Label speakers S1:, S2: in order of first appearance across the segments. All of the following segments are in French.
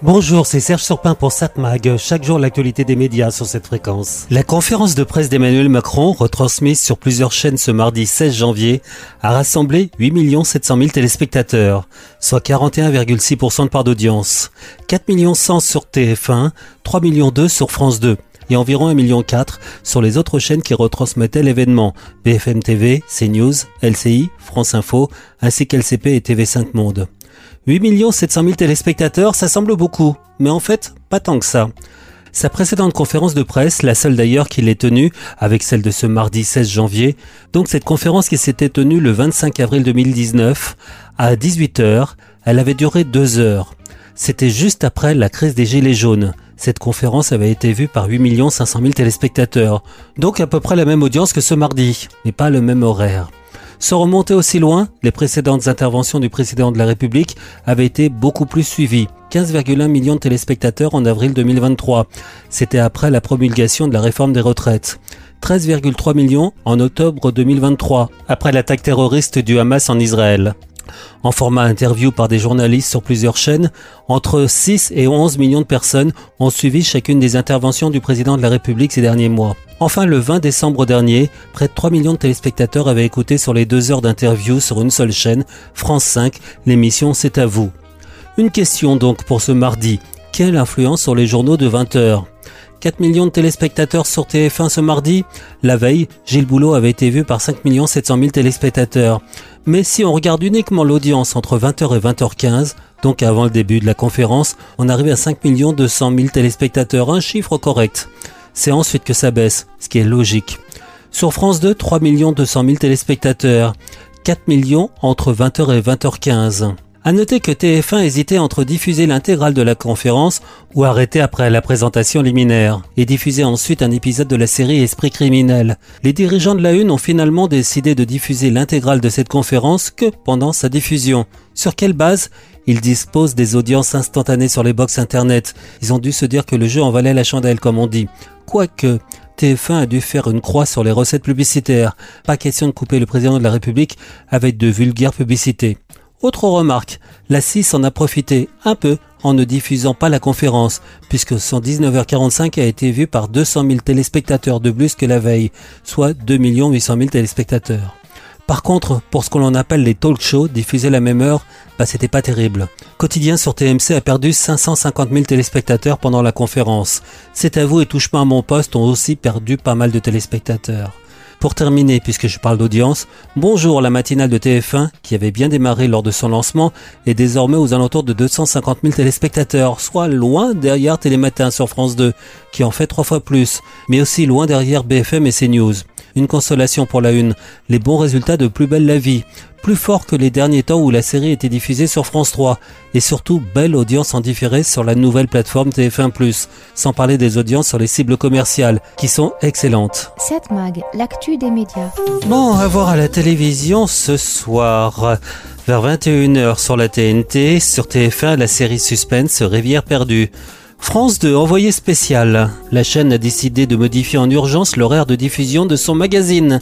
S1: Bonjour, c'est Serge Surpin pour SatMag. Chaque jour, l'actualité des médias sur cette fréquence. La conférence de presse d'Emmanuel Macron, retransmise sur plusieurs chaînes ce mardi 16 janvier, a rassemblé 8 700 000 téléspectateurs, soit 41,6% de part d'audience. 4 millions 100 sur TF1, 3 millions 2 sur France 2 et environ 1,4 million sur les autres chaînes qui retransmettaient l'événement, BFM TV, CNews, LCI, France Info, ainsi qu'LCP et TV5 Monde. 8 700 000 téléspectateurs, ça semble beaucoup, mais en fait, pas tant que ça. Sa précédente conférence de presse, la seule d'ailleurs qu'il ait tenue, avec celle de ce mardi 16 janvier, donc cette conférence qui s'était tenue le 25 avril 2019, à 18h, elle avait duré deux heures. C'était juste après la crise des Gilets jaunes. Cette conférence avait été vue par 8 500 000 téléspectateurs, donc à peu près la même audience que ce mardi, mais pas le même horaire. Sans remonter aussi loin, les précédentes interventions du président de la République avaient été beaucoup plus suivies. 15,1 millions de téléspectateurs en avril 2023. C'était après la promulgation de la réforme des retraites. 13,3 millions en octobre 2023, après l'attaque terroriste du Hamas en Israël. En format interview par des journalistes sur plusieurs chaînes, entre 6 et 11 millions de personnes ont suivi chacune des interventions du président de la République ces derniers mois. Enfin, le 20 décembre dernier, près de 3 millions de téléspectateurs avaient écouté sur les deux heures d'interview sur une seule chaîne, France 5, l'émission C'est à vous. Une question donc pour ce mardi. Quelle influence sur les journaux de 20 heures? 4 millions de téléspectateurs sur TF1 ce mardi. La veille, Gilles Boulot avait été vu par 5 700 000 téléspectateurs. Mais si on regarde uniquement l'audience entre 20h et 20h15, donc avant le début de la conférence, on arrive à 5 200 000 téléspectateurs, un chiffre correct. C'est ensuite que ça baisse, ce qui est logique. Sur France 2, 3 200 000 téléspectateurs, 4 millions entre 20h et 20h15. À noter que TF1 hésitait entre diffuser l'intégrale de la conférence ou arrêter après la présentation liminaire et diffuser ensuite un épisode de la série Esprit criminel. Les dirigeants de la Une ont finalement décidé de diffuser l'intégrale de cette conférence que pendant sa diffusion. Sur quelle base? Ils disposent des audiences instantanées sur les box internet. Ils ont dû se dire que le jeu en valait la chandelle comme on dit. Quoique, TF1 a dû faire une croix sur les recettes publicitaires. Pas question de couper le président de la République avec de vulgaires publicités. Autre remarque, la 6 en a profité un peu en ne diffusant pas la conférence, puisque son 19h45 a été vu par 200 000 téléspectateurs de plus que la veille, soit 2 800 000 téléspectateurs. Par contre, pour ce qu'on appelle les talk shows diffusés la même heure, bah c'était pas terrible. Quotidien sur TMC a perdu 550 000 téléspectateurs pendant la conférence. C'est à vous et touche pas à mon poste ont aussi perdu pas mal de téléspectateurs. Pour terminer, puisque je parle d'audience, bonjour la matinale de TF1, qui avait bien démarré lors de son lancement, est désormais aux alentours de 250 000 téléspectateurs, soit loin derrière Télématin sur France 2, qui en fait trois fois plus, mais aussi loin derrière BFM et CNews. Une consolation pour la une, les bons résultats de Plus belle la vie, plus fort que les derniers temps où la série était diffusée sur France 3, et surtout belle audience en différé sur la nouvelle plateforme TF1+, sans parler des audiences sur les cibles commerciales, qui sont excellentes.
S2: 7 Mag, l'actu des médias.
S1: Bon, à voir à la télévision ce soir. Vers 21h sur la TNT, sur TF1, la série Suspense Rivière perdue. France 2, envoyé spécial. La chaîne a décidé de modifier en urgence l'horaire de diffusion de son magazine.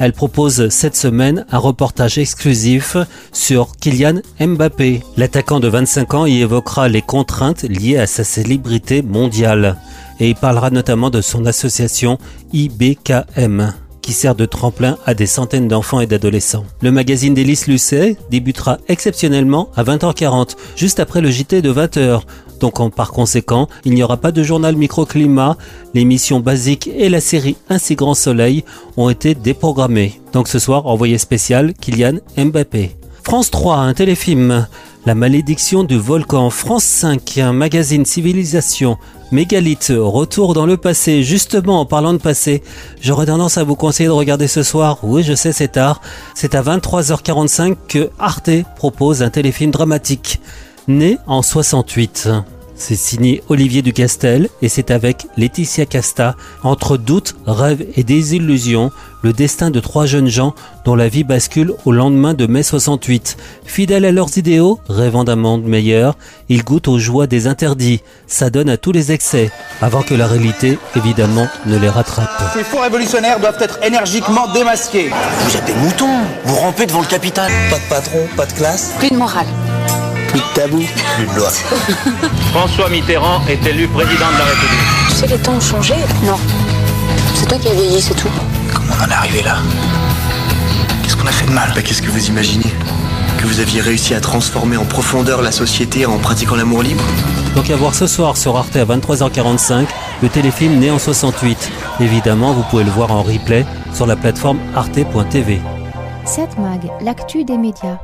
S1: Elle propose cette semaine un reportage exclusif sur Kylian Mbappé. L'attaquant de 25 ans y évoquera les contraintes liées à sa célébrité mondiale. Et il parlera notamment de son association IBKM qui sert de tremplin à des centaines d'enfants et d'adolescents. Le magazine d'Élise Lucet débutera exceptionnellement à 20h40, juste après le JT de 20h, donc par conséquent, il n'y aura pas de journal microclimat, l'émission basique et la série Ainsi Grand Soleil ont été déprogrammées. Donc ce soir, envoyé spécial Kylian Mbappé. France 3, un téléfilm. La malédiction du volcan. France 5, un magazine civilisation. Mégalith, retour dans le passé. Justement, en parlant de passé, j'aurais tendance à vous conseiller de regarder ce soir. Oui, je sais, c'est tard. C'est à 23h45 que Arte propose un téléfilm dramatique. Né en 68. C'est signé Olivier Ducastel et c'est avec Laetitia Casta, entre doutes, rêves et désillusions, le destin de trois jeunes gens dont la vie bascule au lendemain de mai 68. Fidèles à leurs idéaux, rêvant d'un monde meilleur, ils goûtent aux joies des interdits, s'adonnent à tous les excès, avant que la réalité, évidemment, ne les rattrape.
S3: Ces faux révolutionnaires doivent être énergiquement démasqués.
S4: Vous êtes des moutons, vous rampez devant le capital. Pas de patron, pas de classe.
S5: Plus de morale.
S4: Plus de tabou, plus de loi.
S3: François Mitterrand est élu président de la République.
S5: Tu sais, les temps ont changé. Non. C'est toi qui as vieilli, c'est tout.
S4: Comment on en est arrivé là? Qu'est-ce qu'on a fait de mal?
S6: Bah, Qu'est-ce que vous imaginez? Que vous aviez réussi à transformer en profondeur la société en pratiquant l'amour libre?
S1: Donc à voir ce soir sur Arte à 23h45, le téléfilm Né en 68. Évidemment, vous pouvez le voir en replay sur la plateforme arte.tv.
S2: 7 Mag, l'actu des médias.